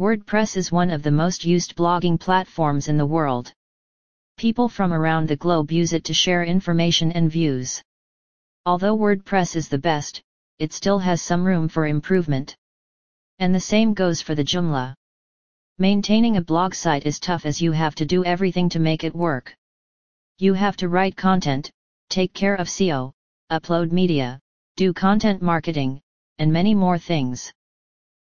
WordPress is one of the most used blogging platforms in the world. People from around the globe use it to share information and views. Although WordPress is the best, it still has some room for improvement. And the same goes for the Joomla. Maintaining a blog site is tough as you have to do everything to make it work. You have to write content, take care of SEO, upload media, do content marketing, and many more things.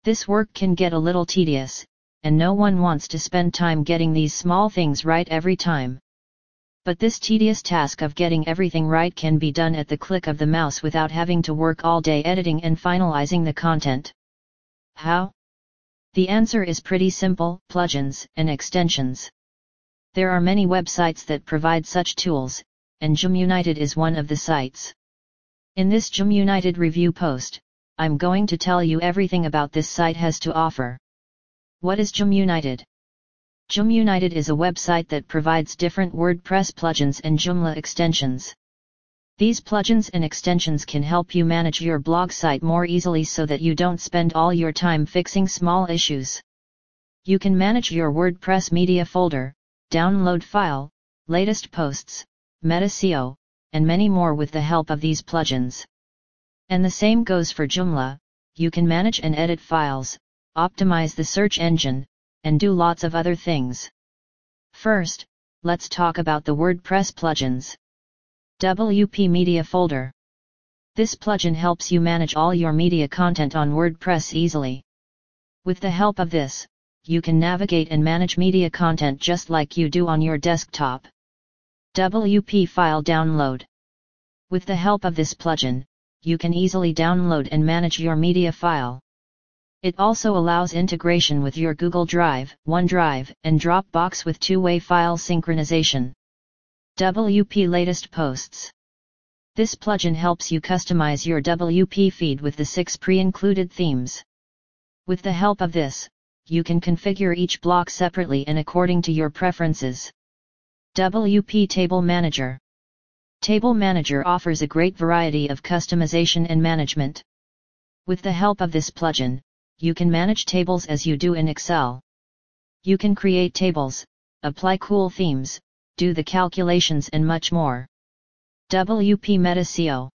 This work can get a little tedious, and no one wants to spend time getting these small things right every time. But this tedious task of getting everything right can be done at the click of the mouse without having to work all day editing and finalizing the content. How? The answer is pretty simple, plugins and extensions. There are many websites that provide such tools, and Joom United is one of the sites. In this Joom United review post, I'm going to tell you everything about this site has to offer. What is Joom United? Joom United is a website that provides different WordPress plugins and Joomla extensions. These plugins and extensions can help you manage your blog site more easily so that you don't spend all your time fixing small issues. You can manage your WordPress media folder, download file, latest posts, meta SEO, and many more with the help of these plugins. And the same goes for Joomla, you can manage and edit files, optimize the search engine, and do lots of other things. First, let's talk about the WordPress plugins. WP Media Folder. This plugin helps you manage all your media content on WordPress easily. With the help of this, you can navigate and manage media content just like you do on your desktop. WP File Download. With the help of this plugin, you can easily download and manage your media file. It also allows integration with your Google Drive, OneDrive, and Dropbox with two-way file synchronization. WP Latest Posts This plugin helps you customize your WP feed with the six pre-included themes. With the help of this, you can configure each block separately and according to your preferences. WP Table Manager Table Manager offers a great variety of customization and management. With the help of this plugin, you can manage tables as you do in Excel. You can create tables, apply cool themes, do the calculations and much more. WP Meta SEO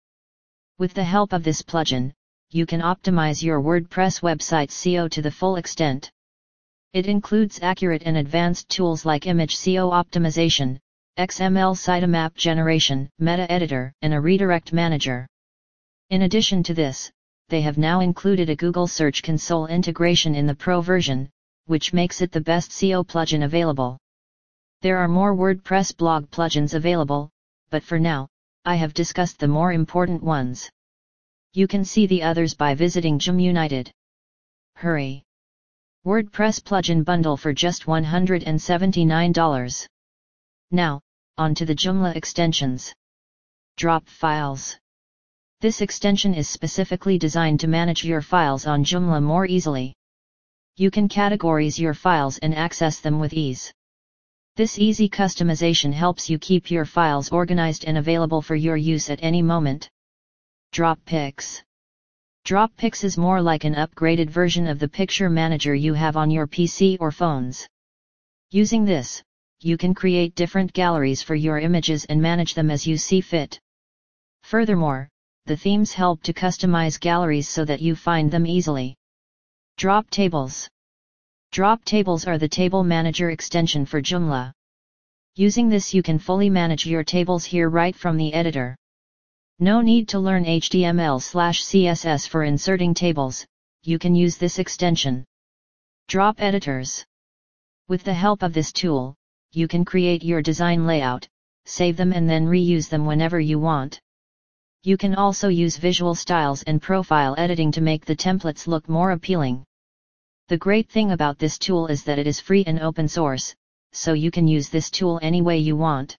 With the help of this plugin, you can optimize your WordPress website SEO to the full extent. It includes accurate and advanced tools like image SEO optimization, XML sitemap generation, meta editor, and a redirect manager. In addition to this, they have now included a Google Search Console integration in the Pro version, which makes it the best SEO plugin available. There are more WordPress blog plugins available, but for now, I have discussed the more important ones. You can see the others by visiting Joom United. Hurry! WordPress plugin bundle for just $179. Now, on to the Joomla extensions. Drop files. This extension is specifically designed to manage your files on Joomla more easily. You can categorize your files and access them with ease. This easy customization helps you keep your files organized and available for your use at any moment. Droppics. Droppics is more like an upgraded version of the picture manager you have on your PC or phones. Using this, you can create different galleries for your images and manage them as you see fit. Furthermore, the themes help to customize galleries so that you find them easily. Drop Tables Drop Tables are the table manager extension for Joomla. Using this you can fully manage your tables here right from the editor. No need to learn HTML slash CSS for inserting tables, you can use this extension. Drop Editors With the help of this tool, you can create your design layout, save them and then reuse them whenever you want. You can also use visual styles and profile editing to make the templates look more appealing. The great thing about this tool is that it is free and open source, so you can use this tool any way you want.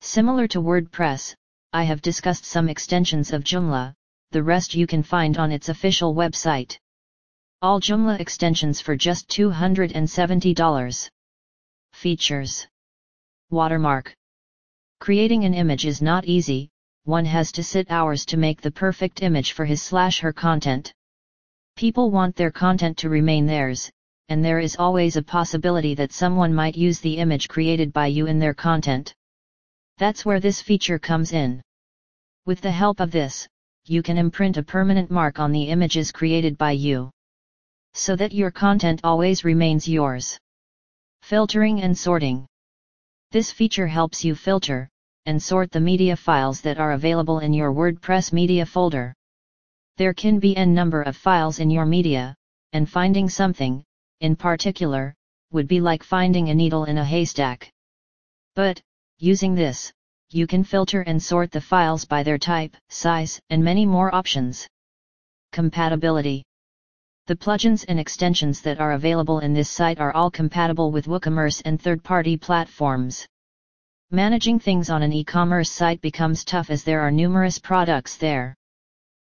Similar to WordPress, I have discussed some extensions of Joomla, the rest you can find on its official website. All Joomla extensions for just $270. Features Watermark Creating an image is not easy, one has to sit hours to make the perfect image for his slash her content. People want their content to remain theirs, and there is always a possibility that someone might use the image created by you in their content. That's where this feature comes in. With the help of this, you can imprint a permanent mark on the images created by you. So that your content always remains yours. Filtering and sorting. This feature helps you filter and sort the media files that are available in your WordPress media folder. There can be n number of files in your media, and finding something, in particular, would be like finding a needle in a haystack. But, using this, you can filter and sort the files by their type, size, and many more options. Compatibility The plugins and extensions that are available in this site are all compatible with WooCommerce and third-party platforms. Managing things on an e-commerce site becomes tough as there are numerous products there.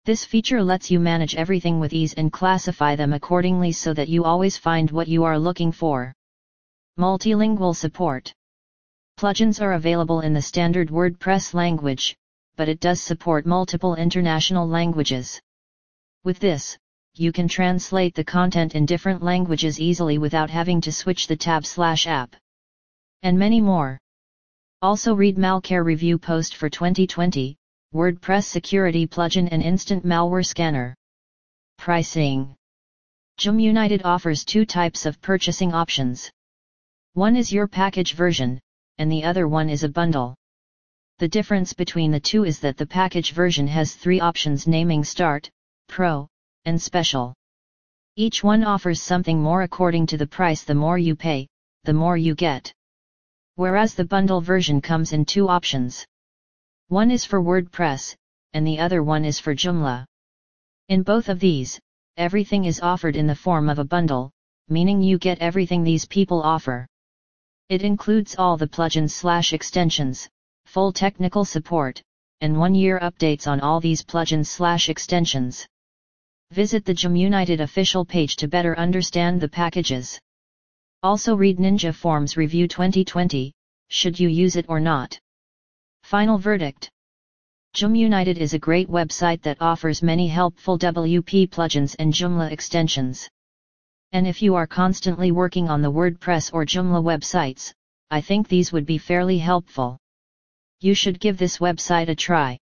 This feature lets you manage everything with ease and classify them accordingly so that you always find what you are looking for. Multilingual support. Plugins are available in the standard WordPress language, but it does support multiple international languages. With this, you can translate the content in different languages easily without having to switch the tab slash app. And many more. Also read Malcare review post for 2020, WordPress Security Plugin and Instant Malware Scanner. Pricing Joomla United offers two types of purchasing options. One is your package version, and the other one is a bundle. The difference between the two is that the package version has three options naming Start, Pro, and Special. Each one offers something more according to the price the more you pay, the more you get. Whereas the bundle version comes in two options. One is for WordPress, and the other one is for Joomla. In both of these, everything is offered in the form of a bundle, meaning you get everything these people offer. It includes all the plugins slash extensions, full technical support, and one-year updates on all these plugins slash extensions. Visit the Joomla United official page to better understand the packages. Also read Ninja Forms Review 2020, should you use it or not. Final verdict. Joomla United is a great website that offers many helpful WP plugins and Joomla extensions. And if you are constantly working on the WordPress or Joomla websites, I think these would be fairly helpful. You should give this website a try.